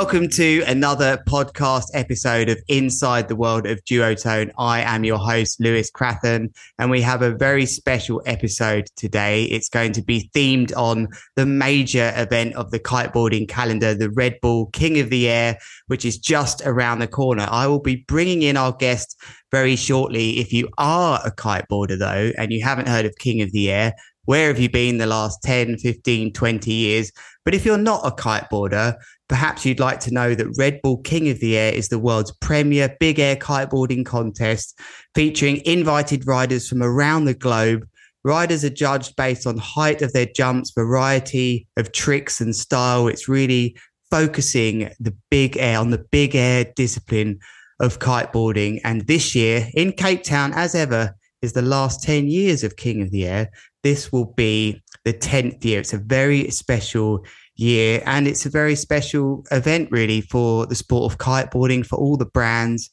Welcome to another podcast episode of Inside the World of Duotone. I am your host, Lewis Crathern, and we have a very special episode today. It's going to be themed on the major event of the kiteboarding calendar, the Red Bull King of the Air, which is just around the corner. I will be bringing in our guest very shortly. If you are a kiteboarder, though, and you haven't heard of King of the Air, where have you been the last 10, 15, 20 years? But if you're not a kiteboarder, perhaps you'd like to know that Red Bull King of the Air is the world's premier big air kiteboarding contest featuring invited riders from around the globe. Riders are judged based on height of their jumps, variety of tricks and style. It's really focusing the big air on the big air discipline of kiteboarding. And this year in Cape Town, as ever, is the last 10 years of King of the Air. This will be the 10th year. It's a very special year and it's a very special event, really, for the sport of kiteboarding, for all the brands,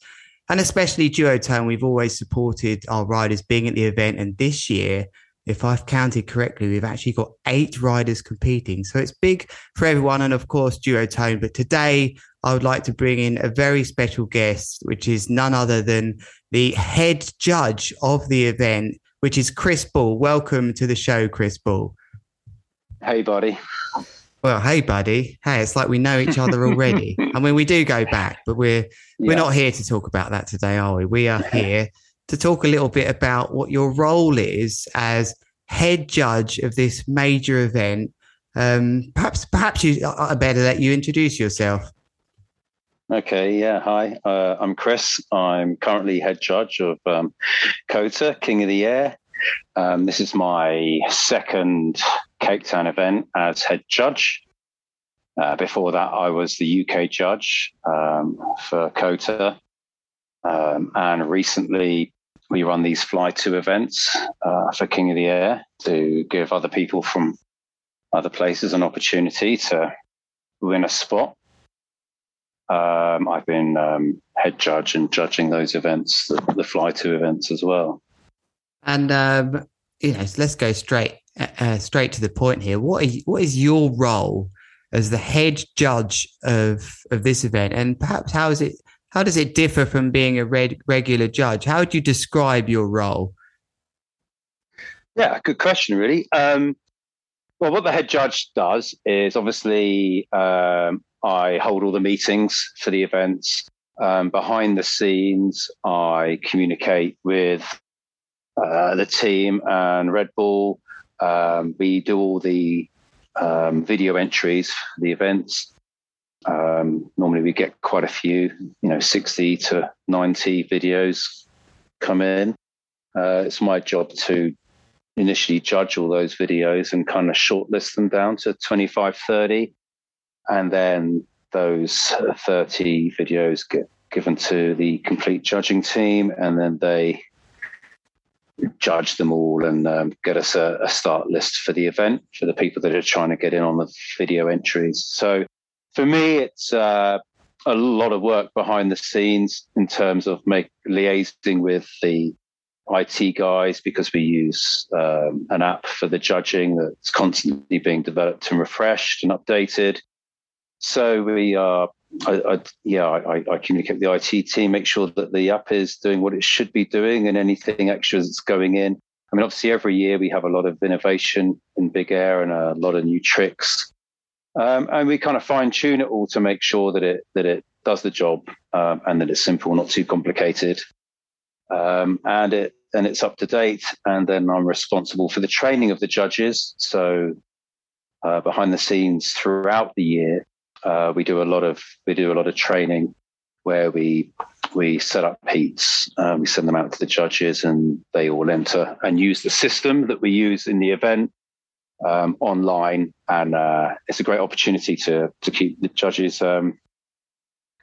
and especially Duotone. We've always supported our riders being at the event. And this year, if I've counted correctly, we've actually got eight riders competing. So it's big for everyone. And of course, Duotone. But today, I would like to bring in a very special guest, which is none other than the head judge of the event, which is Chris Bull. Welcome to the show, Chris Bull. Hey, buddy. Well, hey, buddy. Hey, it's like we know each other already. I mean, we do go back, but we're we're not here to talk about that today, are we? We are here to talk a little bit about what your role is as head judge of this major event. Um, perhaps, perhaps you, I better let you introduce yourself. Okay, yeah. Hi, uh, I'm Chris. I'm currently head judge of um, KOTA, King of the Air. Um, this is my second Cape Town event as head judge. Uh, before that, I was the UK judge um, for KOTA. Um, and recently, we run these fly to events uh, for King of the Air to give other people from other places an opportunity to win a spot. Um, I've been um, head judge and judging those events, the, the fly to events as well. And um, you know, let's go straight uh, straight to the point here. What is what is your role as the head judge of of this event, and perhaps how is it? How does it differ from being a red, regular judge? How would you describe your role? Yeah, good question, really. Um, well, what the head judge does is obviously um, I hold all the meetings for the events. Um, behind the scenes, I communicate with uh, the team and Red Bull. Um, we do all the um, video entries for the events. Um, normally, we get quite a few, you know, 60 to 90 videos come in. Uh, it's my job to initially judge all those videos and kind of shortlist them down to 25, 30 and then those 30 videos get given to the complete judging team, and then they judge them all and um, get us a, a, start list for the event for the people that are trying to get in on the video entries. So for me, it's uh, a lot of work behind the scenes in terms of make liaising with the IT guys because we use um, an app for the judging that's constantly being developed and refreshed and updated. So we are, I, I, yeah, I, I, communicate with the IT team, make sure that the app is doing what it should be doing, and anything extra that's going in. I mean, obviously, every year we have a lot of innovation in Big Air and a lot of new tricks, um, and we kind of fine tune it all to make sure that it that it does the job um, and that it's simple, not too complicated, um, and it and it's up to date. And then I'm responsible for the training of the judges. So uh, behind the scenes throughout the year, uh, we do a lot of we do a lot of training where we we set up heats, um, we send them out to the judges, and they all enter and use the system that we use in the event um, online. And uh, it's a great opportunity to to keep the judges um,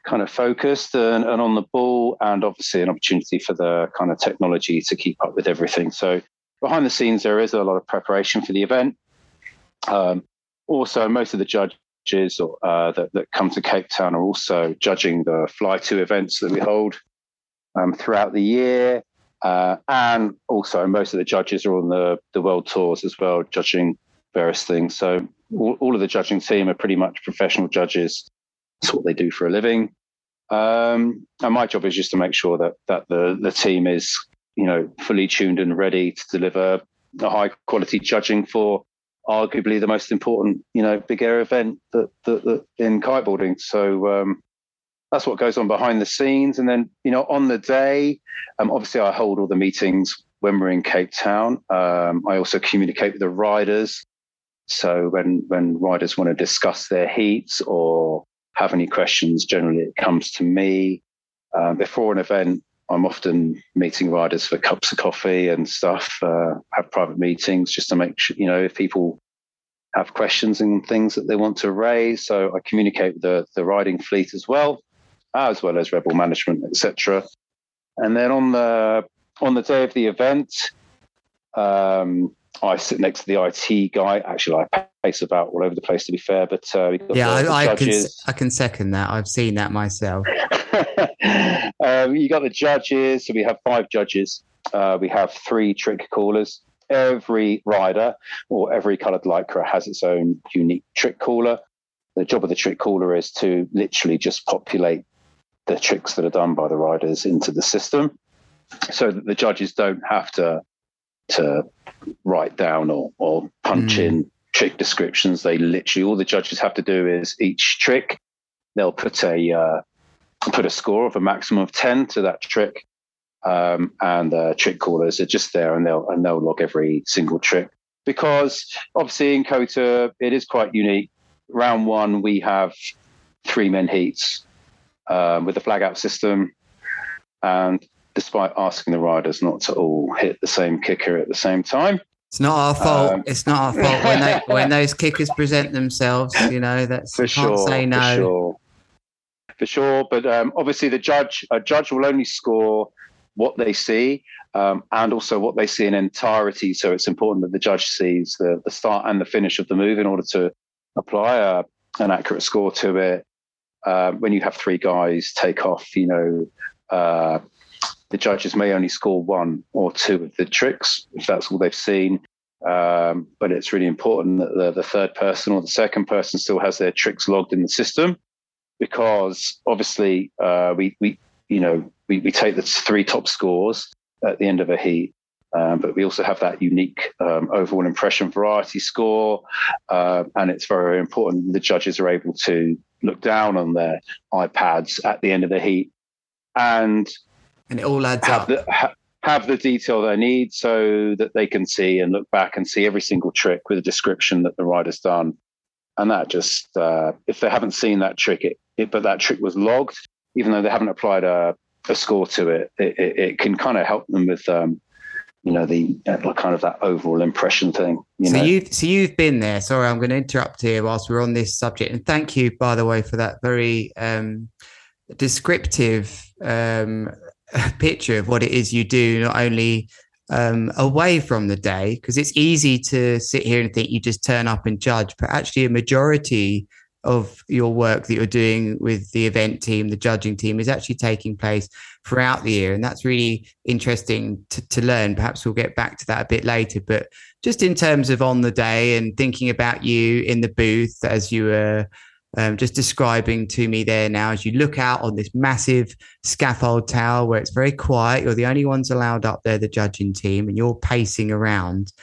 kind of focused and, and, on the ball, and obviously an opportunity for the kind of technology to keep up with everything. So behind the scenes, there is a lot of preparation for the event. Um, also, most of the judge judges uh, that, that come to Cape Town are also judging the fly to events that we hold um, throughout the year. Uh, and also, most of the judges are on the, the world tours as well, judging various things. So, all, all of the judging team are pretty much professional judges That's what they do for a living. Um, and my job is just to make sure that that the the team is you know fully tuned and ready to deliver a high quality judging for arguably the most important you know big air event that, that, that in kiteboarding. So um, that's what goes on behind the scenes. And then you know on the day, um, obviously I hold all the meetings when we're in Cape Town. Um, I also communicate with the riders. So when when riders want to discuss their heats or have any questions, generally it comes to me. Uh, before an event, I'm often meeting riders for cups of coffee and stuff, uh, have private meetings just to make sure, you know, if people have questions and things that they want to raise. So I communicate with the, the riding fleet as well, as well as Red Bull management, etc. And then on the on the day of the event, um, I sit next to the IT guy. Actually, I pace about all over the place, to be fair. But uh, yeah, the, the I, I can I can second that. I've seen that myself. um, you got the judges. So we have five judges. Uh, we have three trick callers. Every rider or every coloured lycra has its own unique trick caller. The job of the trick caller is to literally just populate the tricks that are done by the riders into the system, so that the judges don't have to to write down or, or punch mm. in trick descriptions. They literally all the judges have to do is each trick they'll put a uh, put a score of a maximum of ten to that trick, um, and the trick callers are just there and they'll and they'll log every single trick because obviously in KOTA it is quite unique. Round one we have three men heats um, with the flag out system, and despite asking the riders not to all hit the same kicker at the same time. It's not our fault. Um, it's not our fault when they when those kickers present themselves. You know that's for sure. Say no. For sure. For sure, but um, obviously the judge a judge will only score what they see um, and also what they see in entirety. So it's important that the judge sees the, the start and the finish of the move in order to apply a, an accurate score to it. Uh, when you have three guys take off, you know, uh, the judges may only score one or two of the tricks if that's all they've seen. Um, but it's really important that the, the, third person or the second person still has their tricks logged in the system because obviously uh, we, we you know we, we take the three top scores at the end of a heat um, but we also have that unique um, overall impression variety score uh, and it's very, important the judges are able to look down on their ipads at the end of the heat and and it all adds have up. The, ha, have the detail they need so that they can see and look back and see every single trick with a description that the rider's done. And that just, uh, if they haven't seen that trick, it, it, but that trick was logged, even though they haven't applied a, a score to it, it, it, it can kind of help them with, um, you know, the uh, kind of that overall impression thing. You so know? you've so you've been there. Sorry, I'm going to interrupt here whilst we're on this subject, and thank you, by the way, for that very um, descriptive um, picture of what it is you do, not only um, away from the day, because it's easy to sit here and think you just turn up and judge, but actually a majority of your work that you're doing with the event team, the judging team, is actually taking place throughout the year. And that's really interesting to, to learn. Perhaps we'll get back to that a bit later. But just in terms of on the day and thinking about you in the booth as you were um, just describing to me there now as you look out on this massive scaffold tower where it's very quiet. You're the only ones allowed up there, the judging team, and you're pacing around.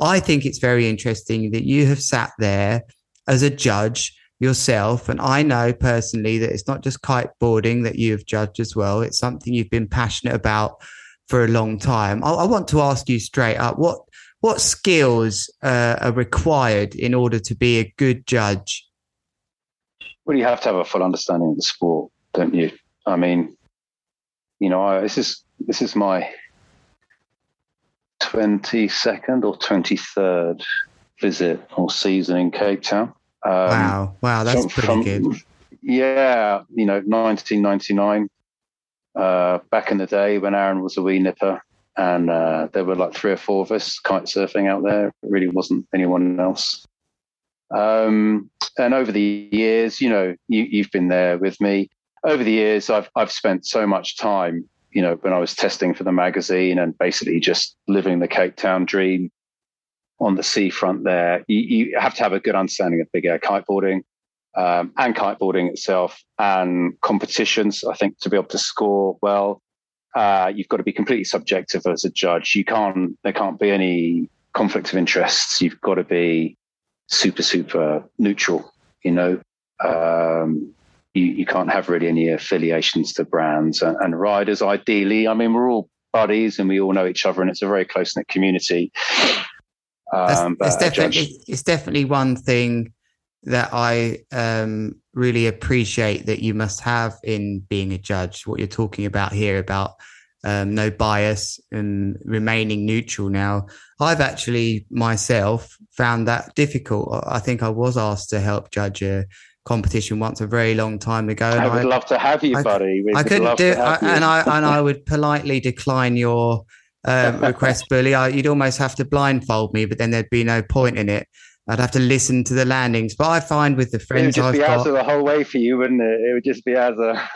I think it's very interesting that you have sat there as a judge yourself. And I know personally that it's not just kiteboarding that you have judged as well. It's something you've been passionate about for a long time. I, I want to ask you straight up what what skills uh, are required in order to be a good judge well, you have to have a full understanding of the sport, don't you? I mean, you know, I, this is this is my twenty second or twenty third visit or season in Cape Town. Um, wow, wow, that's from, pretty from, good. Yeah, you know, nineteen ninety nine. Uh, back in the day when Aaron was a wee nipper, and uh, there were like three or four of us kite surfing out there. It really wasn't anyone else. Um, and over the years, you know, you, you've been there with me. Over the years, I've I've spent so much time, you know, when I was testing for the magazine and basically just living the Cape Town dream on the seafront there. You, you have to have a good understanding of big air kiteboarding. um, and kiteboarding itself and competitions. I think to be able to score well, uh, you've got to be completely subjective as a judge. You can't, there can't be any conflict of interests. You've got to be super, super neutral, you know. Um, you, you can't have really any affiliations to brands and, and riders. Ideally, I mean, we're all buddies and we all know each other, and it's a very close knit community. Um, it's definitely judge... it's definitely one thing that I um, really appreciate that you must have in being a judge. What you're talking about here about um, no bias and remaining neutral. Now, I've actually myself found that difficult. I think I was asked to help judge a competition once a very long time ago. I would I, love to have you, I, buddy. We I couldn't do, I, and I and I would politely decline your um, request, Bully. you'd almost have to blindfold me, but then there'd be no point in it. I'd have to listen to the landings. But I find with the friends it would just I've be got, the whole way for you, wouldn't it? It would just be as a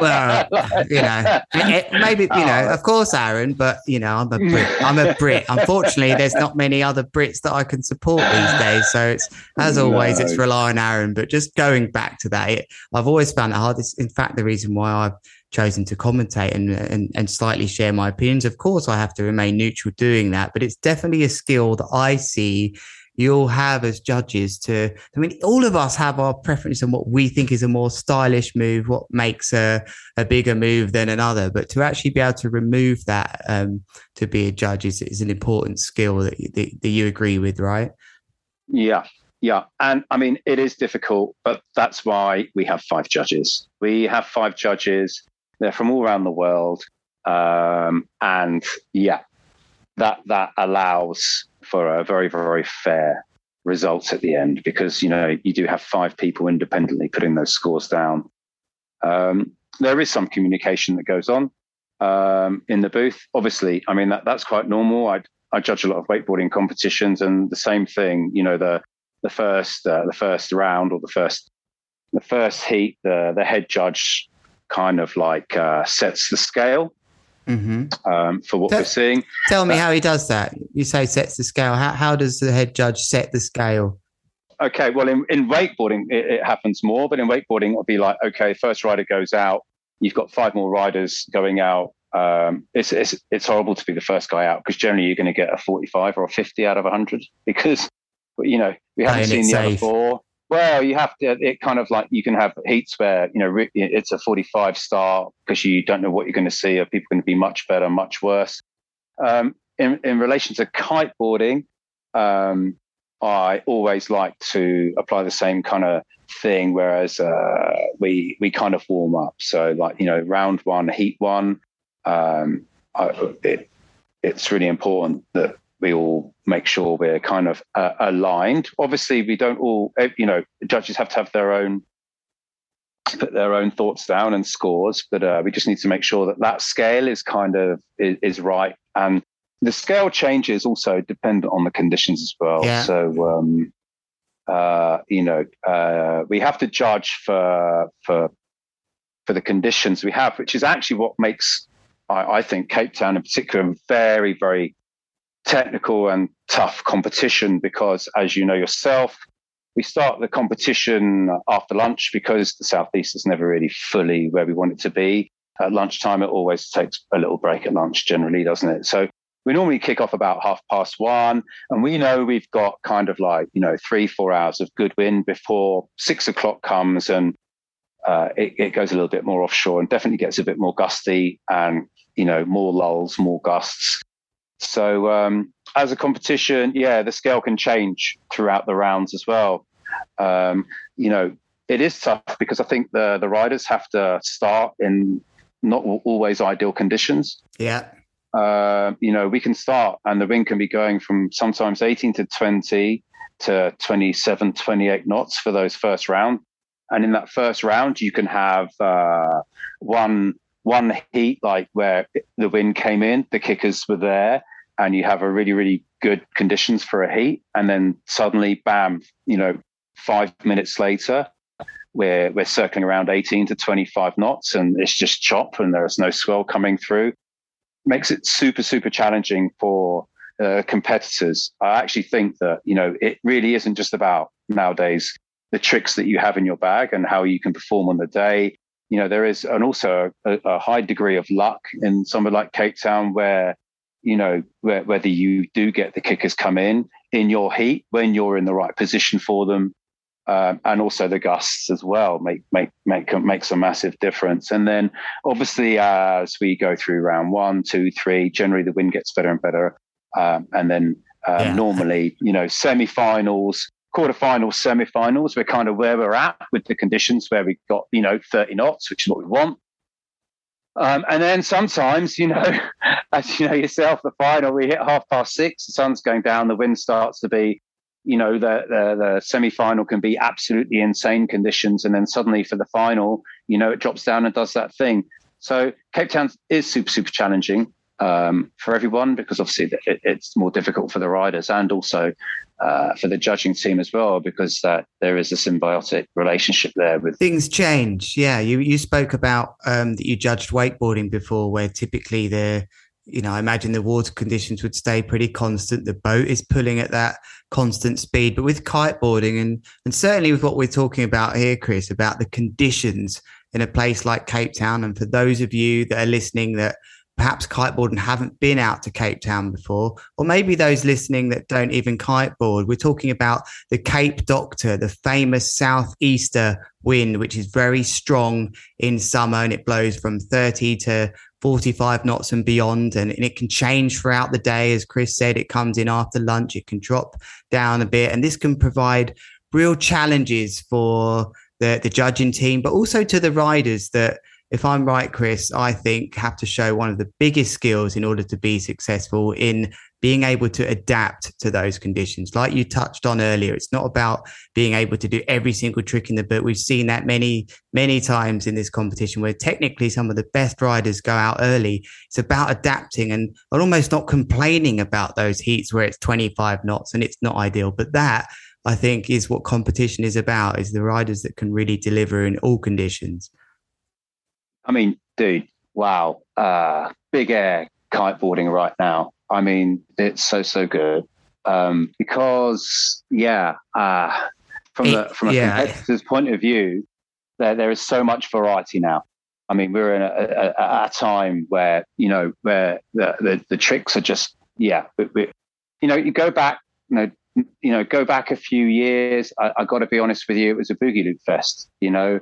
well, you know, it, maybe you know, oh. of course, Aaron. But you know, I'm a Brit. I'm a Brit. Unfortunately, there's not many other Brits that I can support these days. So it's as always, no. it's rely on Aaron. But just going back to that, it, I've always found it hard. It's in fact the reason why I've chosen to commentate and, and, and slightly share my opinions. Of course, I have to remain neutral doing that, but it's definitely a skill that I see you'll have as judges to i mean all of us have our preference on what we think is a more stylish move what makes a, a bigger move than another. But to actually be able to remove that um, to be a judge is, is an important skill that, that, that you agree with right? Yeah yeah. And i mean it is difficult but that's why we have five judges. We have five judges. They're from all around the world. Um, and yeah that that allows for a very very fair results at the end because you know you do have five people independently putting those scores down. Um, there is some communication that goes on um, in the booth. Obviously, I mean that that's quite normal. I I judge a lot of wakeboarding competitions, and the same thing. You know the the first uh, the first round or the first the first heat, the the head judge kind of like uh, sets the scale mm-hmm. um, for what tell, we're seeing. Tell me uh, how he does that. You say sets the scale. How, how does the head judge set the scale? Okay, well, in, in wakeboarding, it, it happens more, but in wakeboarding, it'll be like, okay, first rider goes out, you've got five more riders going out. Um, it's, it's, it's horrible to be the first guy out because generally you're going to get a 45 or a 50 out of 100 because, you know, we haven't seen the safe. other four. Well, you have to. It kind of like you can have heats where you know it's a 45 star because you don't know what you're going to see. Are people going to be much better, much worse? Um, in in relation to kiteboarding, um, I always like to apply the same kind of thing. Whereas uh, we we kind of warm up. So like you know, round one, heat one. Um, I, it, it's really important that we all make sure we're kind of uh, aligned. Obviously, we don't all, eh, you know, judges have to have their own put their own thoughts down and scores, but uh, we just need to make sure that that scale is kind of is, is, right. And the scale changes also depend on the conditions as well. Yeah. So, um, uh, you know, uh, we have to judge for for for the conditions we have, which is actually what makes I, I think Cape Town in particular a very very technical and tough competition because, as you know yourself, we start the competition after lunch because the southeast is never really fully where we want it to be. At lunchtime, it always takes a little break at lunch, generally, doesn't it? So we normally kick off about half past one, and we know we've got kind of like you know three, four hours of good wind before six o'clock comes, and uh, it, it goes a little bit more offshore and definitely gets a bit more gusty, and you know more lulls, more gusts. So um, as a competition, yeah, the scale can change throughout the rounds as well. Um, you know, it is tough because I think the the riders have to start in not always ideal conditions. Yeah. Uh, you know, we can start and the wind can be going from sometimes 18 to 20 to 27, 28 knots for those first round. And in that first round, you can have uh, one one heat like where the wind came in, the kickers were there, and you have a really, really good conditions for a heat. And then suddenly, bam, you know, five minutes later, we're, we're circling around 18 to 25 knots and it's just chop and there's no swell coming through. Makes it super, super challenging for uh, competitors. I actually think that, you know, it really isn't just about nowadays the tricks that you have in your bag and how you can perform on the day. You know, there is, and also a, a high degree of luck in somewhere like Cape Town where, you know, where, whether you do get the kickers come in in your heat when you're in the right position for them, um, and also the gusts as well make make make makes a massive difference. And then obviously as we go through round one, two, three, generally the wind gets better and better, um, and then um, yeah. normally you know semi-finals. Quarterfinals, semi-finals, we're kind of where we're at with the conditions where we've got, you know, 30 knots, which is what we want. Um, and then sometimes, you know, as you know yourself, the final we hit half past six, the sun's going down, the wind starts to be you know the, the, the semi-final can be absolutely insane conditions and then suddenly for the final you know it drops down and does that thing. So cape town is super super challenging um, for everyone because obviously it, it's more difficult for the riders and also uh, for the judging team as well because that there is a symbiotic relationship there with things change. Yeah you you spoke about um, that you judged wakeboarding before where typically the you know, I imagine the water conditions would stay pretty constant. The boat is pulling at that constant speed, but with kiteboarding and and certainly with what we're talking about here, Chris, about the conditions in a place like Cape Town. And for those of you that are listening that perhaps kiteboard and haven't been out to Cape Town before, or maybe those listening that don't even kiteboard, we're talking about the Cape Doctor, the famous southeaster wind, which is very strong in summer and it blows from 30 to 45 knots and beyond. And, and, it can change throughout the day. As Chris said, it comes in after lunch, it can drop down a bit. And this can provide real challenges for the, the judging team, but also to the riders that if I'm right, Chris, I think have to show one of the biggest skills in order to be successful in being able to adapt to those conditions. Like you touched on earlier, it's not about being able to do every single trick in the book. We've seen that many, many times in this competition where technically some of the best riders go out early. It's about adapting and almost not complaining about those heats where it's 25 knots and it's not ideal. But that I think is what competition is about is the riders that can really deliver in all conditions. I mean, dude, wow. Uh, big air kiteboarding right now. I mean, it's so, so good. Um, because, yeah, uh, from, the, from a yeah. competitor's point of view, there, there is so much variety now. I mean, we're in a, a, a time where, you know, where the, the, the tricks are just, yeah, we, we, you know, you go back, you know, you know, go back a few years. I, I got to be honest with you, it was a boogie loop fest. You know,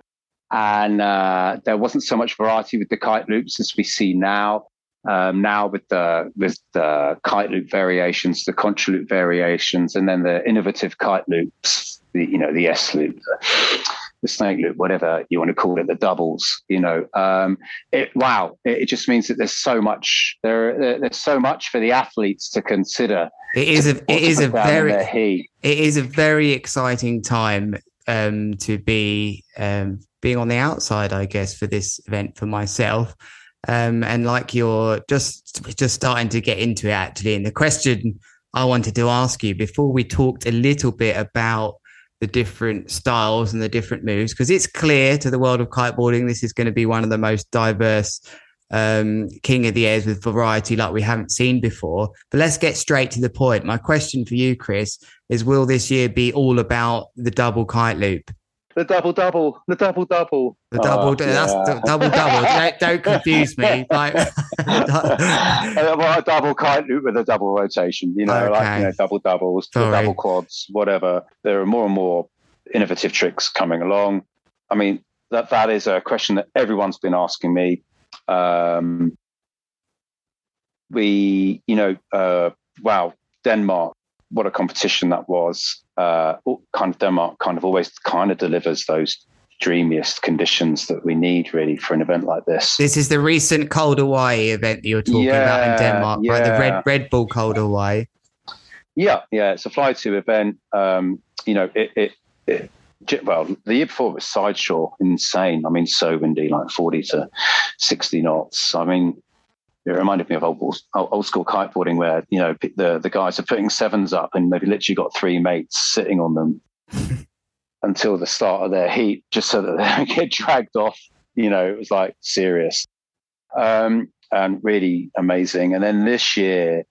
and uh, there wasn't so much variety with the kite loops as we see now. Um, now with the with the kite loop variations, the contra loop variations, and then the innovative kite loops, the you know the S loop, the, the snake loop, whatever you want to call it, the doubles. You know, um, it, wow, it, it, just means that there's so much there. There's so much for the athletes to consider. It is a it is a very it is a very exciting time um, to be um, being on the outside, I guess, for this event for myself. Um, and like you're just just starting to get into it actually. And the question I wanted to ask you before we talked a little bit about the different styles and the different moves, because it's clear to the world of kiteboarding, this is going to be one of the most diverse um, King of the Airs with variety like we haven't seen before. But let's get straight to the point. My question for you, Chris, is will this year be all about the double kite loop? The double double, the double double. The double, oh, that's yeah. the double double. don't, don't, confuse me. Like, well, a double kite loop with a double rotation. You know, okay. like you know, double doubles, double quads, whatever. There are more and more innovative tricks coming along. I mean, that that is a question that everyone's been asking me. Um, we, you know, uh, wow, Denmark, what a competition that was. Uh, kind of Denmark kind of always kind of delivers those dreamiest conditions that we need really for an event like this. This is the recent Cold Hawaii event that you're talking yeah, about in Denmark, yeah. right? The Red Red Bull Cold Hawaii. Yeah, yeah, it's a fly to event. Um, you know, it, it, it well, the year before it was sideshore, insane. I mean, so windy, like 40 to 60 knots. I mean, it reminded me of old, old school kiteboarding where, you know, the, the guys are putting sevens up and they've literally got three mates sitting on them until the start of their heat, just so that they don't get dragged off. You know, it was like serious um, and really amazing. And then this year,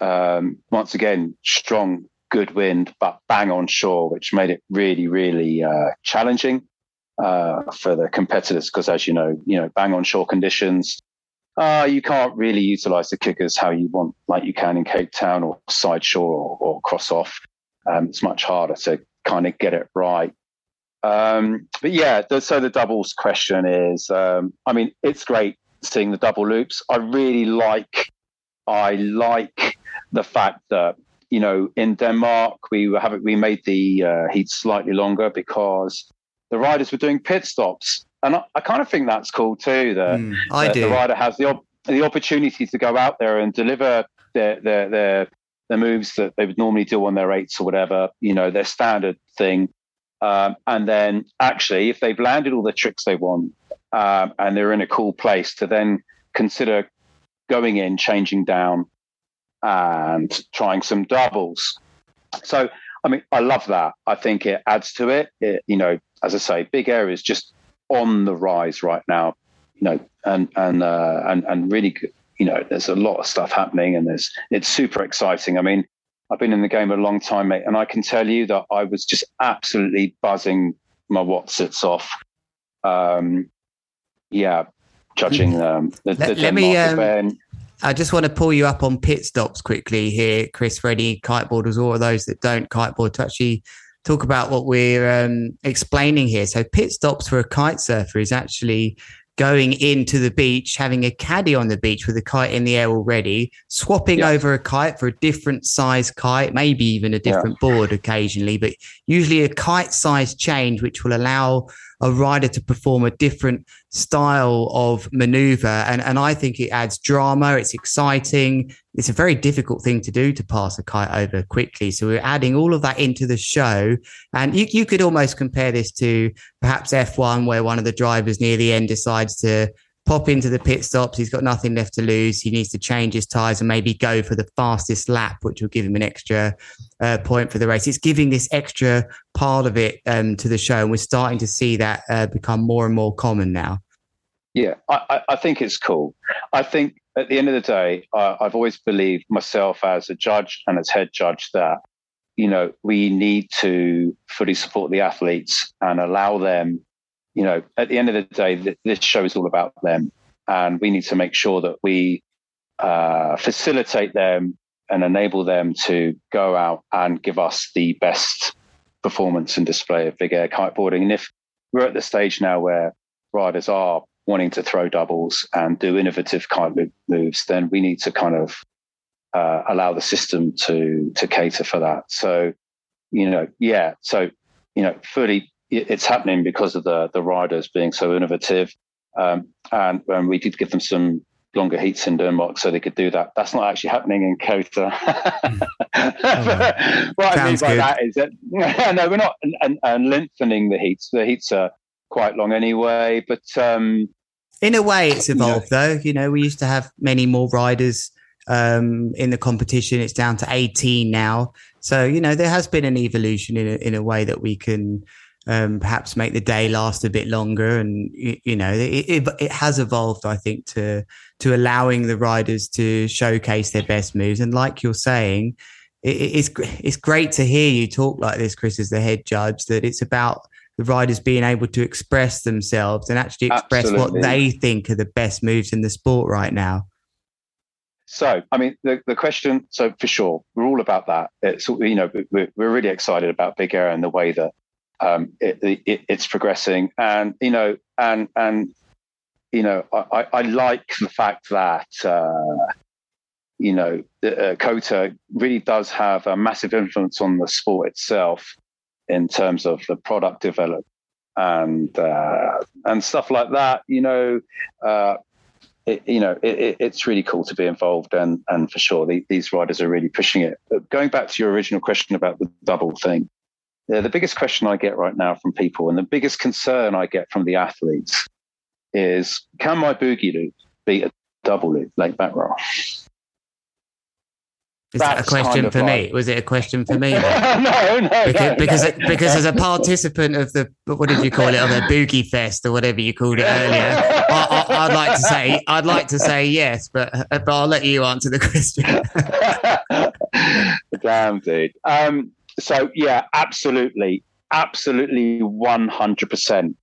um, once again, strong good wind, but bang on shore, which made it really, really uh, challenging uh, for the competitors. Because as you know, you know, bang on shore conditions, uh, you can't really utilize the kickers how you want, like you can in Cape Town or side shore or, or cross off. Um, it's much harder to kind of get it right. Um, but yeah, the, so the doubles question is, um, I mean, it's great seeing the double loops. I really like, I like the fact that you know, in Denmark, we were having we made the uh, heat slightly longer because the riders were doing pit stops, and I, I kind of think that's cool too. That, mm, I that do. the rider has the op- the opportunity to go out there and deliver their their their the moves that they would normally do on their eights or whatever, you know, their standard thing. Um, and then actually, if they've landed all the tricks they want um, and they're in a cool place, to then consider going in, changing down, and trying some doubles. So, I mean, I love that. I think it adds to it. it you know, as I say, big air is just on the rise right now. You know, and and uh, and and really, you know, there's a lot of stuff happening, and there's it's super exciting. I mean, I've been in the game a long time, mate, and I can tell you that I was just absolutely buzzing my Wotsits off. Um, yeah, judging um, the, let, the let me um, I just want to pull you up on pit stops quickly here, Chris, any kiteboarders or those that don't kiteboard to actually talk about what we're um, explaining here. So, pit stops for a kite surfer is actually going into the beach, having a caddy on the beach with a kite in the air already, swapping yeah. over a kite for a different size kite, maybe even a different yeah. board occasionally, but usually a kite size change, which will allow a rider to perform a different style of maneuver. And, and I think it adds drama. It's exciting. It's a very difficult thing to do to pass a kite over quickly. So we're adding all of that into the show. And you, you could almost compare this to perhaps F1, where one of the drivers near the end decides to pop into the pit stops. He's got nothing left to lose. He needs to change his tyres and maybe go for the fastest lap, which will give him an extra uh, point for the race. It's giving this extra part of it um, to the show, and we're starting to see that uh, become more and more common now. Yeah, I, I, think it's cool. I think at the end of the day, uh, I've always believed myself as a judge and as head judge that you know we need to fully support the athletes and allow them you know, at the end of the day, this show is all about them, and we need to make sure that we uh, facilitate them and enable them to go out and give us the best performance and display of big air kiteboarding. And if we're at the stage now where riders are wanting to throw doubles and do innovative kite moves, then we need to kind of uh, allow the system to to cater for that. So, you know, yeah. So, you know, fully it's happening because of the the riders being so innovative, um, and, and we did give them some longer heats in Denmark so they could do that. That's not actually happening in Kota. oh, what I mean by good. that is that no, we're not and, and lengthening the heats. The heats are quite long anyway, but um, in a way, it's evolved you know, though. You know, we used to have many more riders um, in the competition. It's down to 18 now. So, you know, there has been an evolution in a, in a way that we can um, perhaps make the day last a bit longer. And you, know, it, it, it, has evolved, I think, to to allowing the riders to showcase their best moves. And like you're saying, it, it's it's great to hear you talk like this, Chris, as the head judge. That it's about the riders being able to express themselves and actually express Absolutely. what they think are the best moves in the sport right now. So, I mean, the, the question, so for sure, we're all about that. It's, you know, we're, we're really excited about Big Air and the way that um, it, it, it's progressing, and you know, and and you know, I, I like the fact that uh, you know, uh, Kota really does have a massive influence on the sport itself in terms of the product development and uh, and stuff like that. You know, uh, it, you know, it, it's really cool to be involved, and and for sure, the, these riders are really pushing it. But going back to your original question about the double thing, yeah, the biggest question I get right now from people and the biggest concern I get from the athletes is can my boogie loop beat a double loop late back roll? Is That's that a question for like... me? Was it a question for me? no, no, because no, because, no. because as a participant of the what did you call it, of the boogie fest or whatever you called it earlier, I, would like to say I'd like to say yes, but but I'll let you answer the question. Damn, dude. Um, so yeah, absolutely, absolutely, one hundred percent.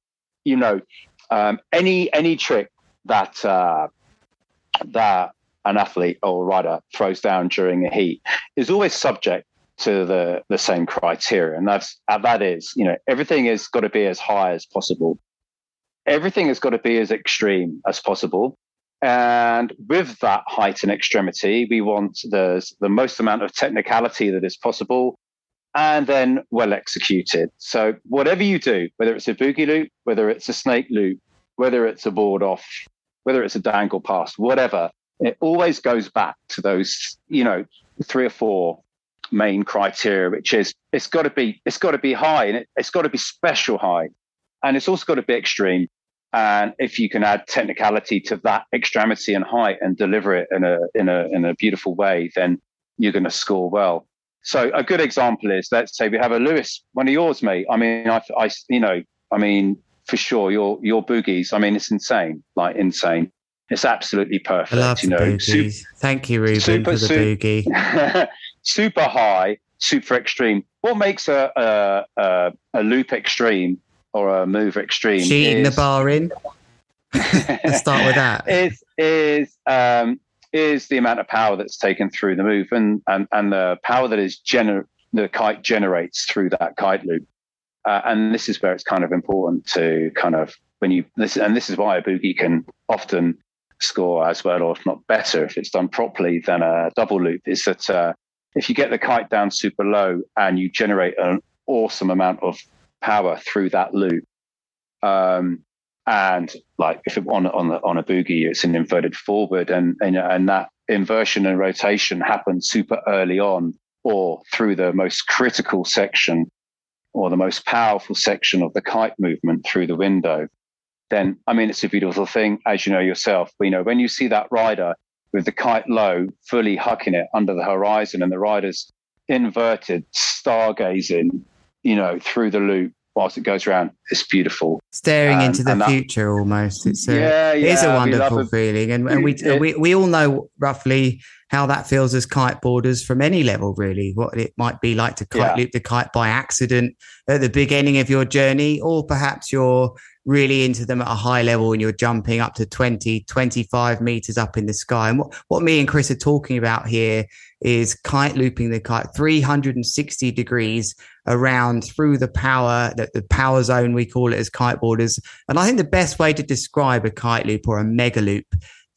You know, um, any any trick that uh, that an athlete or rider throws down during a heat is always subject to the the same criteria, and that's uh, that is you know everything has got to be as high as possible. Everything has got to be as extreme as possible. And with that height and extremity, we want the, the most amount of technicality that is possible and then well executed. So, whatever you do, whether it's a boogie loop, whether it's a snake loop, whether it's a board off, whether it's a dangle pass, whatever, it always goes back to those, you know, three or four main criteria, which is it's got to be it's got to be high and it, it's got to be special high, and it's also got to be extreme. And if you can add technicality to that extremity and height and deliver it in a in a in a beautiful way, then you're going to score well. So a good example is let's say we have a Lewis, one of yours, mate. I mean, I, I you know, I mean, for sure, your your boogies. I mean, it's insane, like insane. It's absolutely perfect. I love you know, boogies. Super, Thank you, Ruben, super, for the super, boogie. super high, super extreme. What makes a, a, a, a loop extreme or a move extreme. Cheating is, the bar in. Let's start with that. Is is um, is the amount of power that's taken through the move and and, and the power that is gener- the kite generates through that kite loop. Uh, and this is where it's kind of important to kind of when you this and this is why a boogie can often score as well or if not better if it's done properly than a double loop is that uh, if you get the kite down super low and you generate an awesome amount of power through that loop. Um, and like if it, on on on a boogie, it's an inverted forward, and and and that inversion and rotation happens super early on, or through the most critical section, or the most powerful section of the kite movement through the window. Then I mean, it's a beautiful thing, as you know yourself. But, You know when you see that rider with the kite low, fully hucking it under the horizon, and the rider's inverted, stargazing you know, through the loop whilst it goes around. It's beautiful. Staring into um, the future that, almost. It's a, yeah, yeah, it is a wonderful feeling. And, and we, it, we, we all know roughly how that feels as kiteboarders from any level, really. What it might be like to kite yeah. loop the kite by accident at the beginning of your journey, or perhaps you're really into them at a high level and you're jumping up to 20, 25 meters up in the sky. And what, what me and Chris are talking about here is kite looping the kite 360 degrees around through the power that the power zone we call it as kiteboarders and i think the best way to describe a kite loop or a mega loop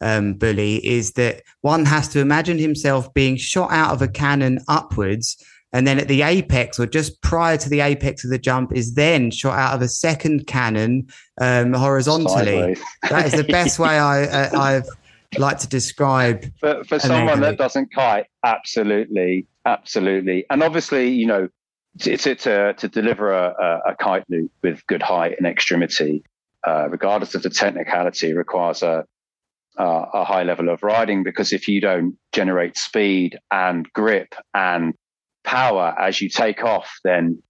um, bully is that one has to imagine himself being shot out of a cannon upwards and then at the apex or just prior to the apex of the jump is then shot out of a second cannon um, horizontally. That is the best way I, uh, i've like to describe for, for someone that doesn't kite absolutely absolutely. And obviously you know to, to, to deliver a, a, kite loop with good height and extremity uh, regardless of the technicality requires a, a high level of riding because if you don't generate speed and grip and power as you take off then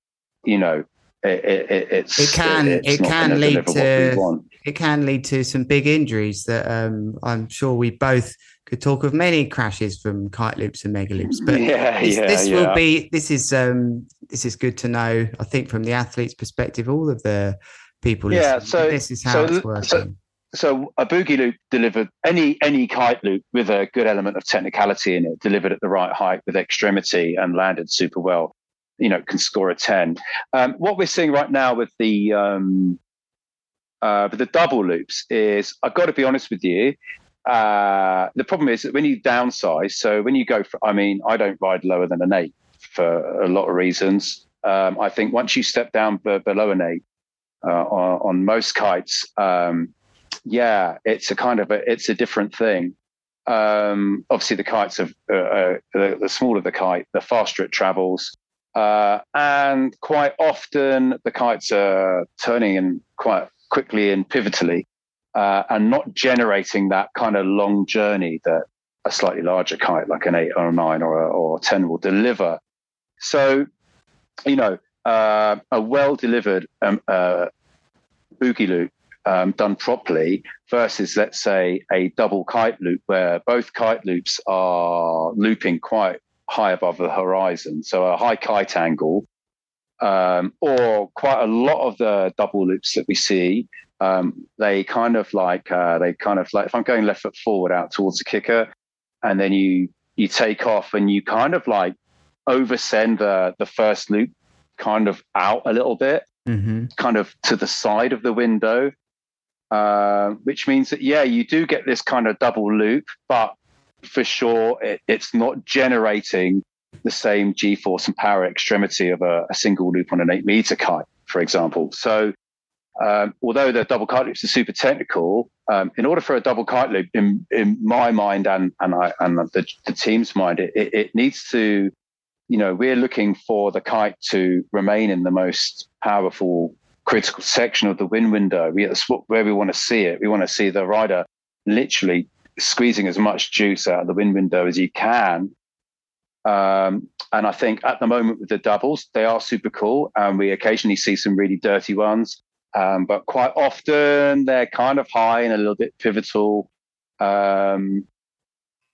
you know it, it, it's it can it, it can lead to it can lead to some big injuries that um, I'm sure we both could talk of many crashes from kite loops and mega loops. But yeah, this, yeah, this yeah. will be this is um, this is good to know. I think from the athlete's perspective, all of the people. Yeah, so this is how so, it's working. So, so a boogie loop delivered any any kite loop with a good element of technicality in it, delivered at the right height with extremity and landed super well. You know, can score a ten. Um, what we're seeing right now with the um, uh, but the double loops is, I've got to be honest with you, uh, the problem is that when you downsize, so when you go for, I mean, I don't ride lower than an eight for a lot of reasons. Um, I think once you step down b- below an eight uh, on, on, most kites, um, yeah, it's a kind of a, it's a different thing. Um, obviously, the kites of uh, uh, the, the, smaller the kite, the faster it travels, uh, and quite often the kites are turning in quite quickly and pivotally, uh, and not generating that kind of long journey that a slightly larger kite like an eight or a nine or a, or a 10 will deliver. So, you know, uh, a well delivered um, uh, boogie loop um, done properly versus, let's say, a double kite loop where both kite loops are looping quite high above the horizon. So a high kite angle, um, or quite a lot of the double loops that we see, um, they kind of like uh, they kind of like if I'm going left foot forward out towards the kicker, and then you you take off and you kind of like oversend the the first loop kind of out a little bit, mm-hmm. kind of to the side of the window, uh, which means that yeah, you do get this kind of double loop, but for sure it, it's not generating the same g-force and power extremity of a, a single loop on an eight meter kite, for example. So um, although the double kite loops are super technical, um, in order for a double kite loop, in, in my mind and and, I, and the, the team's mind, it, it, needs to, you know, we're looking for the kite to remain in the most powerful critical section of the wind window. We, that's where we want to see it. We want to see the rider literally squeezing as much juice out of the wind window as you can. Um, and I think at the moment with the doubles, they are super cool. And we occasionally see some really dirty ones. Um, but quite often they're kind of high and a little bit pivotal. Um,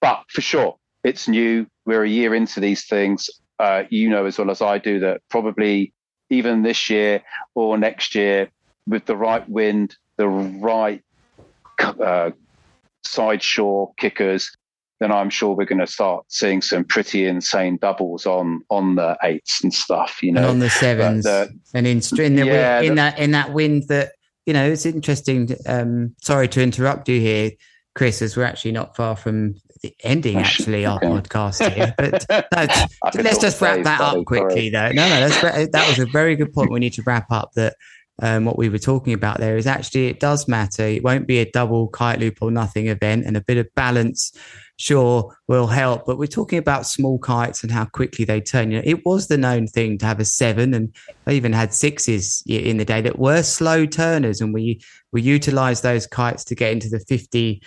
but for sure, it's new. We're a year into these things. Uh, you know as well as I do that probably even this year or next year, with the right wind, the right uh, side shore kickers, then I'm sure we're going to start seeing some pretty insane doubles on on the eights and stuff. You know, and on the sevens, the, and in in, the, yeah, in the, that in that wind that you know it's interesting. Um, sorry to interrupt you here, Chris, as we're actually not far from the ending actually our podcast here. But let's just wrap that up quickly, though. No, no, that's, that was a very good point. We need to wrap up that. Um, what we were talking about there is actually it does matter. It won't be a double kite loop or nothing event, and a bit of balance sure will help. But we're talking about small kites and how quickly they turn. You know, it was the known thing to have a seven, and they even had sixes in the day that were slow turners, and we we utilized those kites to get into the fifty.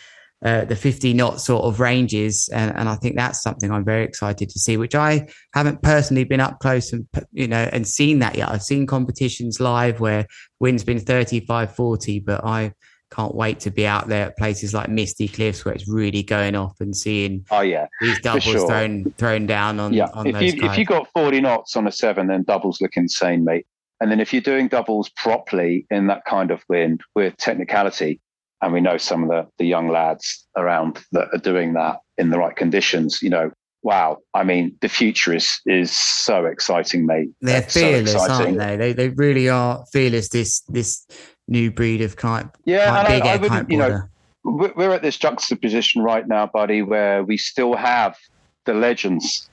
Uh, the 50 knot sort of ranges and, and I think that's something I'm very excited to see which I haven't personally been up close and you know and seen that yet I've seen competitions live where wind's been 35 40 but I can't wait to be out there at places like Misty Cliffs where it's really going off and seeing oh yeah. these doubles sure. thrown thrown down on yeah. on if you if you got 40 knots on a seven then doubles look insane mate. And then if you're doing doubles properly in that kind of wind with technicality and we know some of the the young lads around that are doing that in the right conditions you know wow. I mean the future is is so exciting mate. They're fearless so aren't they? they they really are fearless this this new breed of kite. Yeah, kite, big I, I kite you know, we're at this juxtaposition right now, buddy, where we still have the legends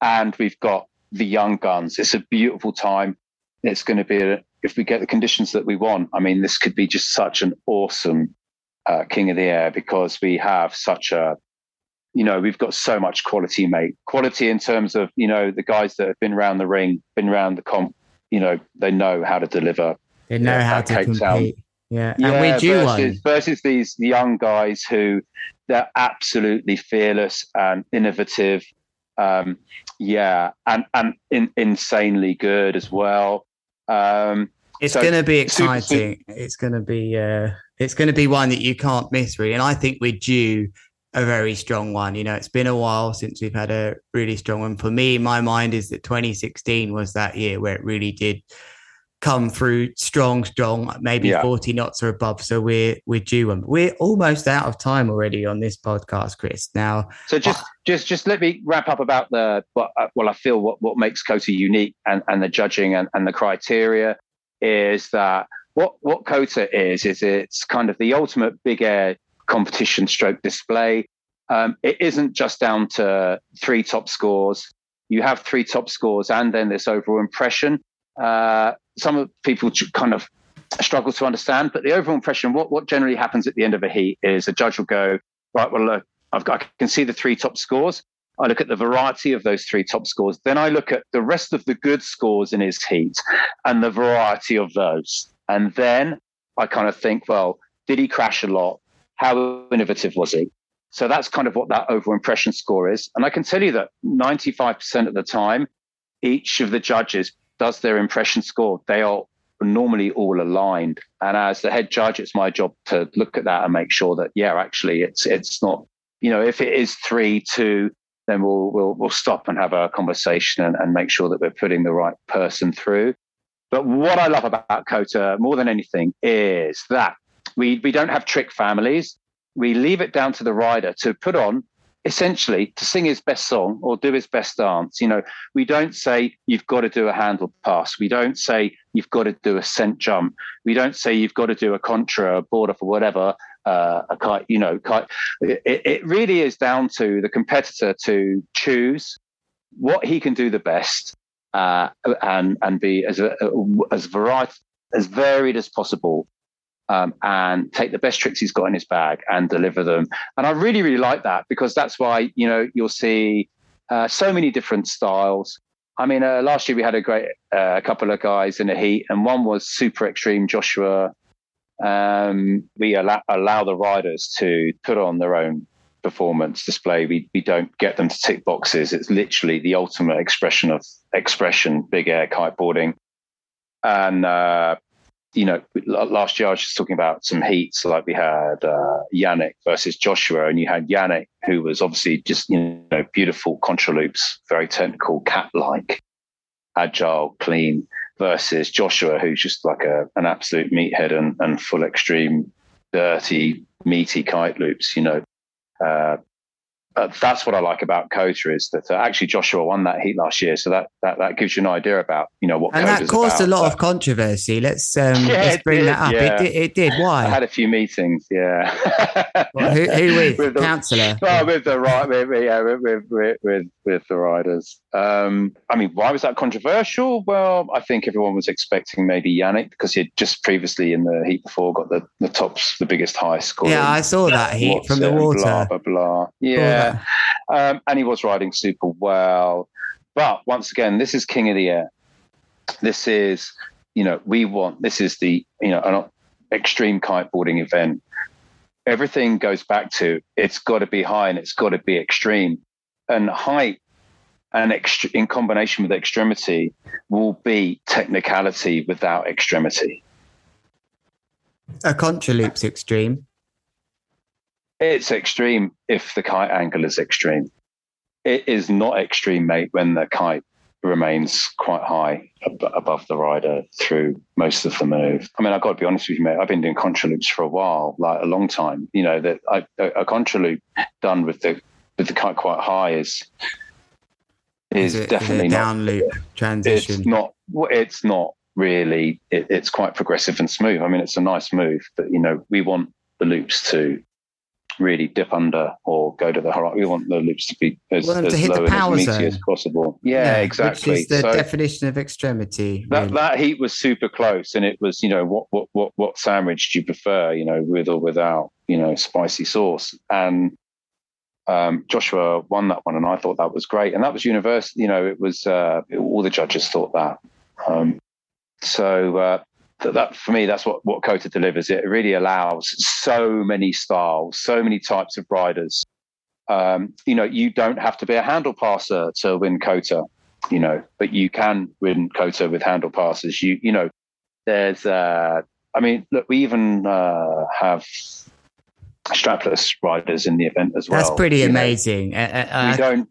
and we've got the young guns. It's a beautiful time. It's going to be, a, if we get the conditions that we want, I mean, this could be just such an awesome uh, King of the Air because we have such a, you know, we've got so much quality, mate. Quality in terms of, you know, the guys that have been around the ring, been around the comp, you know, they know how to deliver they know yeah, how to Cape compete. Yeah, yeah, and we're due versus, versus these young guys who they're absolutely fearless and innovative. Um, yeah, and and in, insanely good as well. Um, it's so going to be exciting. Super, super, it's going to be uh, it's going to be one that you can't miss, really. And I think we're due a very strong one. You know, it's been a while since we've had a really strong one. For me, my mind is that 2016 was that year where it really did come through strong, strong, maybe yeah. 40 knots or above. So we're we're due and we're almost out of time already on this podcast, Chris. Now So just uh, just just let me wrap up about the what uh, well I feel what, what makes KOTA unique and, and the judging and, and the criteria is that what what KOTA is is it's kind of the ultimate big air competition stroke display. Um, it isn't just down to three top scores. You have three top scores and then this overall impression. Uh, some people kind of struggle to understand. But the overall impression, what, what generally happens at the end of a heat is a judge will go, right, well, look, I've got, I can see the three top scores. I look at the variety of those three top scores. Then I look at the rest of the good scores in his heat and the variety of those. And then I kind of think, well, did he crash a lot? How innovative was he? So that's kind of what that overall impression score is. And I can tell you that 95% of the time, each of the judges does their impression score? They are normally all aligned. And as the head judge, it's my job to look at that and make sure that, yeah, actually it's it's not, you know, if it is three, two, then we'll we'll we'll stop and have a conversation and, and make sure that we're putting the right person through. But what I love about KOTA more than anything is that we we don't have trick families. We leave it down to the rider to put on essentially to sing his best song or do his best dance. You know, we don't say you've got to do a handle pass. We don't say you've got to do a scent jump. We don't say you've got to do a contra, a border for whatever. Uh, a kite, you know, kite. It, it really is down to the competitor to choose what he can do the best uh, and and be as a, as variety as varied as possible um, and take the best tricks he's got in his bag and deliver them. And I really, really like that because that's why, you know, you'll see uh, so many different styles. I mean, uh, last year we had a great uh, couple of guys in the heat, and one was super extreme Joshua. Um, we allow, allow the riders to put on their own performance display. We we don't get them to tick boxes. It's literally the ultimate expression of expression, big air kiteboarding. And uh, you know, last year I was just talking about some heats, like we had uh, Yannick versus Joshua, and you had Yannick, who was obviously just, you know, beautiful contra loops, very technical, cat like, agile, clean, versus Joshua, who's just like a, an absolute meathead and, and full extreme, dirty, meaty kite loops, you know. Uh, uh, that's what I like about KOTA is that uh, actually Joshua won that heat last year, so that that, that gives you an idea about you know what. And KOTA's that caused about, a lot so. of controversy. Let's um, Yeah, let's bring did, that up. yeah. It, did, it did. Why? I had a few meetings, yeah. Well, who, who with? With the- Councillor. Well, with the right, with, yeah, with, with, with, with, with the riders. Um, I mean, why was that controversial? Well, I think everyone was expecting maybe Yannick because he had just previously in the heat before got the, the tops, the biggest high score. Yeah, I saw that heat from the water. Blah blah blah. Yeah, um, and he was riding super well. But once again, this is King of the Air. This is, you know, we want. This is the, you know, an extreme kiteboarding event everything goes back to it's got to be high and it's got to be extreme. And height and ext- in combination with extremity will be technicality without extremity. A contra loop's extreme. It's extreme if the kite angle is extreme. It is not extreme, mate, when the kite remains quite high ab- above the rider through most of the move. I mean, I've got to be honest with you, mate. I've been doing contra loops for a while, like a long time. You know that I, a, a contra loop done with the with the kite quite high is is Is it definitely a not. down loop transition. It's not. It's not really. It, it's quite progressive and smooth. I mean, it's a nice move, but you know, we want the loops to really dip under or go to the horizon. We want the loops to be as, to as the low and as meaty as possible. Yeah, exactly. Which is the So- definition of extremity. that really. that heat was super close, and it was you know what what what what sandwich do you prefer? You know, with or without you know spicy sauce? And um, Joshua won that one, and I thought that was great, and that was universal. You know, it was uh, all the judges thought that. Um, so uh, that, that for me, that's what what KOTA delivers. It really allows so many styles, so many types of riders. Um, you know, you don't have to be a handle passer to win KOTA you know, but you can win KOTA with handle passes. You, you know, there's, uh, I mean, look, we even uh, have strapless riders in the event as well. That's pretty you amazing. Uh, uh, we uh, don't.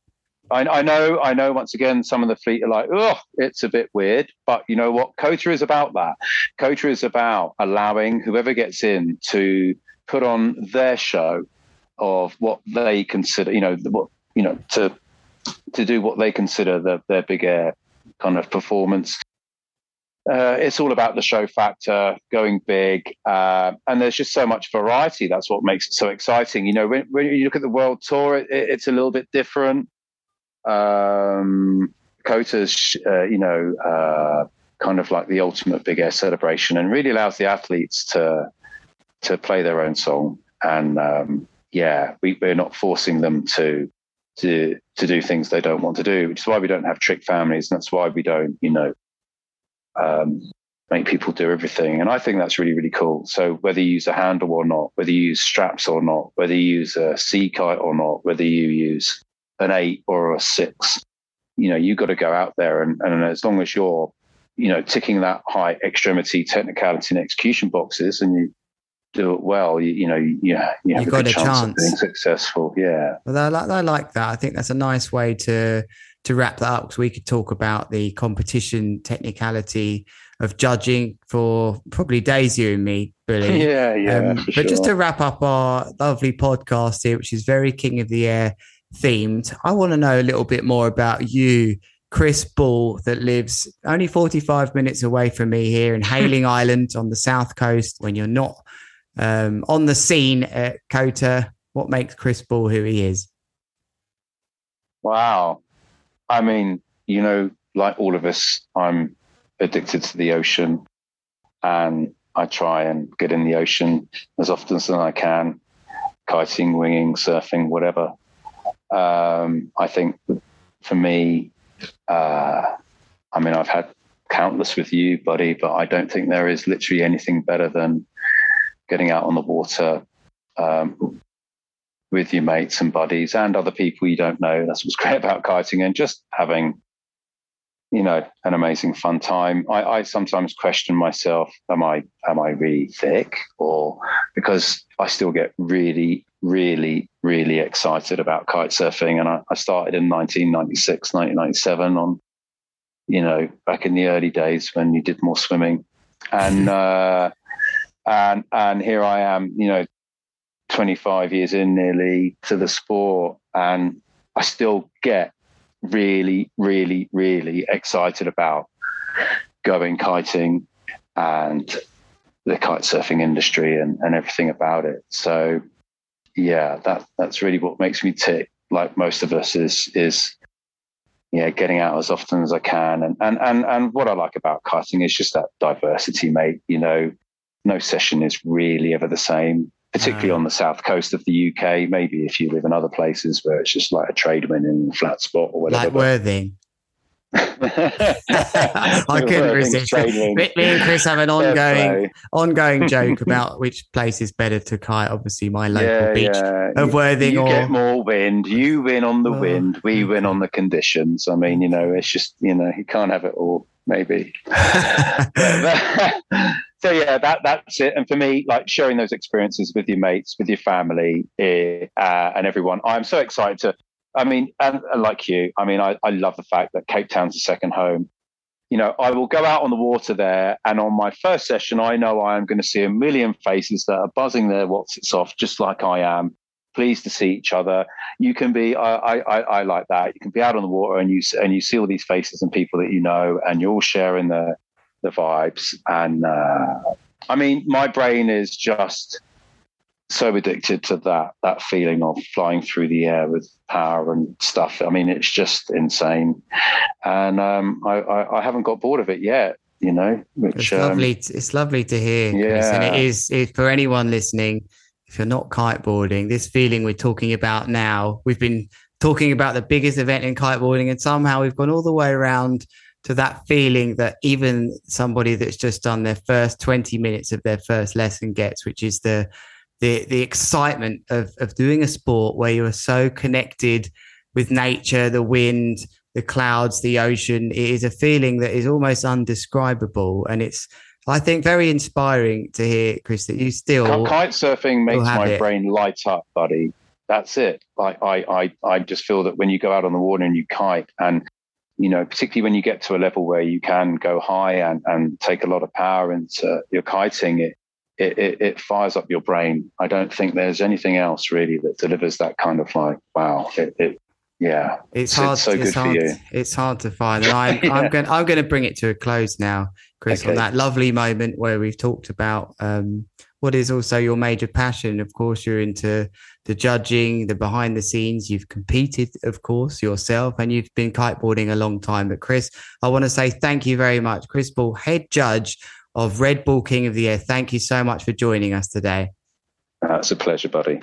I, I know. I know. Once again, some of the fleet are like, "Oh, it's a bit weird," but you know what? KOTA is about that. KOTA is about allowing whoever gets in to put on their show of what they consider. You know, what you know to to do what they consider the, their big air kind of performance. Uh, it's all about the show factor, going big, uh, and there's just so much variety. That's what makes it so exciting. You know, when, when you look at the world tour, it, it, it's a little bit different. Um, KOTA's, uh, you know, uh, kind of like the ultimate big air celebration, and really allows the athletes to to play their own song. And um, yeah, we, we're not forcing them to to to do things they don't want to do, which is why we don't have trick families. And that's why we don't, you know, um, make people do everything. And I think that's really, really cool. So whether you use a handle or not, whether you use straps or not, whether you use a C kite or not, whether you use an eight or a six, you know, you got to go out there and, and as long as you're, you know, ticking that high extremity technicality and execution boxes and you do it well, you, you know, you, you have you a got good a chance, chance. of being successful. Yeah. Well, I like, I like that. I think that's a nice way to to wrap that up because we could talk about the competition technicality of judging for probably days, you and me, Billy. Yeah, yeah. Um, but sure. just to wrap up our lovely podcast here, which is very King of the Air themed, I want to know a little bit more about you, Chris Bull, that lives only 45 minutes away from me here in Hayling Island on the south coast when you're not um, on the scene at KOTA. What makes Chris Bull who he is? Wow. I mean, you know, like all of us, I'm addicted to the ocean and I try and get in the ocean as often as I can, kiting, winging, surfing, whatever. Um, I think for me, uh, I mean, I've had countless with you, buddy, but I don't think there is literally anything better than getting out on the water um, with your mates and buddies and other people you don't know. That's what's great about kiting and just having, you know, an amazing fun time. I, I sometimes question myself: Am I am I really thick, or because I still get really, really, really excited about kite surfing? And I, I started in 1996, 1997 on, you know, back in the early days when you did more swimming, and uh, and and here I am, you know, 25 years in nearly to the sport and I still get really, really, really excited about going kiting and the kite surfing industry and, and everything about it. So yeah, that that's really what makes me tick, like most of us, is is yeah, getting out as often as I can. And and and and what I like about kiting is just that diversity, mate. You know, no session is really ever the same particularly No. on the south coast of the UK. Maybe if you live in other places where it's just like a trade wind in a flat spot or whatever. Like Worthing. I I couldn't resist. Me, me and Chris have an ongoing ongoing joke about which place is better to kite. Obviously, my local yeah, beach yeah. of You- Worthing You or get more wind. You win on the Oh, wind. We win on the conditions. I mean, you know, it's just you know, you can't have it all. Maybe. so yeah, that that's it. And for me, like sharing those experiences with your mates, with your family, eh, uh, and everyone, I'm so excited to. I mean, and, and like you, I mean, I, I love the fact that Cape Town's a second home. You know, I will go out on the water there, and on my first session, I know I am going to see a million faces that are buzzing their what's it's off, just like I am. Pleased to see each other. You can be, I, I, I I like that. You can be out on the water and you and you see all these faces and people that you know, and you're all sharing the the vibes. And uh, I mean, my brain is just so addicted to that that feeling of flying through the air with power and stuff. I mean, it's just insane, and um, I, I, I haven't got bored of it yet. You know, It's which um, lovely. t- It's lovely to hear, Chris. And it is it, for anyone listening. If you're not kiteboarding, this feeling we're talking about now, we've been talking about the biggest event in kiteboarding, and somehow we've gone all the way around to that feeling that even somebody that's just done their first 20 minutes of their first lesson gets, which is the the the excitement of of doing a sport where you are so connected with nature, the wind, the clouds, the ocean. It is a feeling that is almost undescribable, and it's I think very inspiring to hear, Chris, that you still Kite surfing makes my it. brain light up, buddy. That's it. Like I, I, I just feel that when you go out on the water and you kite, and you know, particularly when you get to a level where you can go high and, and take a lot of power into your kiting, it, it it it fires up your brain. I don't think there's anything else really that delivers that kind of like wow. It, it yeah. it's It's hard. so it's good for hard. you. It's hard to find, and I'm Yeah. I'm going I'm going to bring it to a close now, Chris, on that lovely moment where we've talked about um, what is also your major passion. Of course, you're into the judging, the behind the scenes. You've competed, of course, yourself, and you've been kiteboarding a long time. But Chris, I want to say thank you very much, Chris Bull, head judge of Red Bull King of the Air. Thank you so much for joining us today. Uh, it's a pleasure, buddy.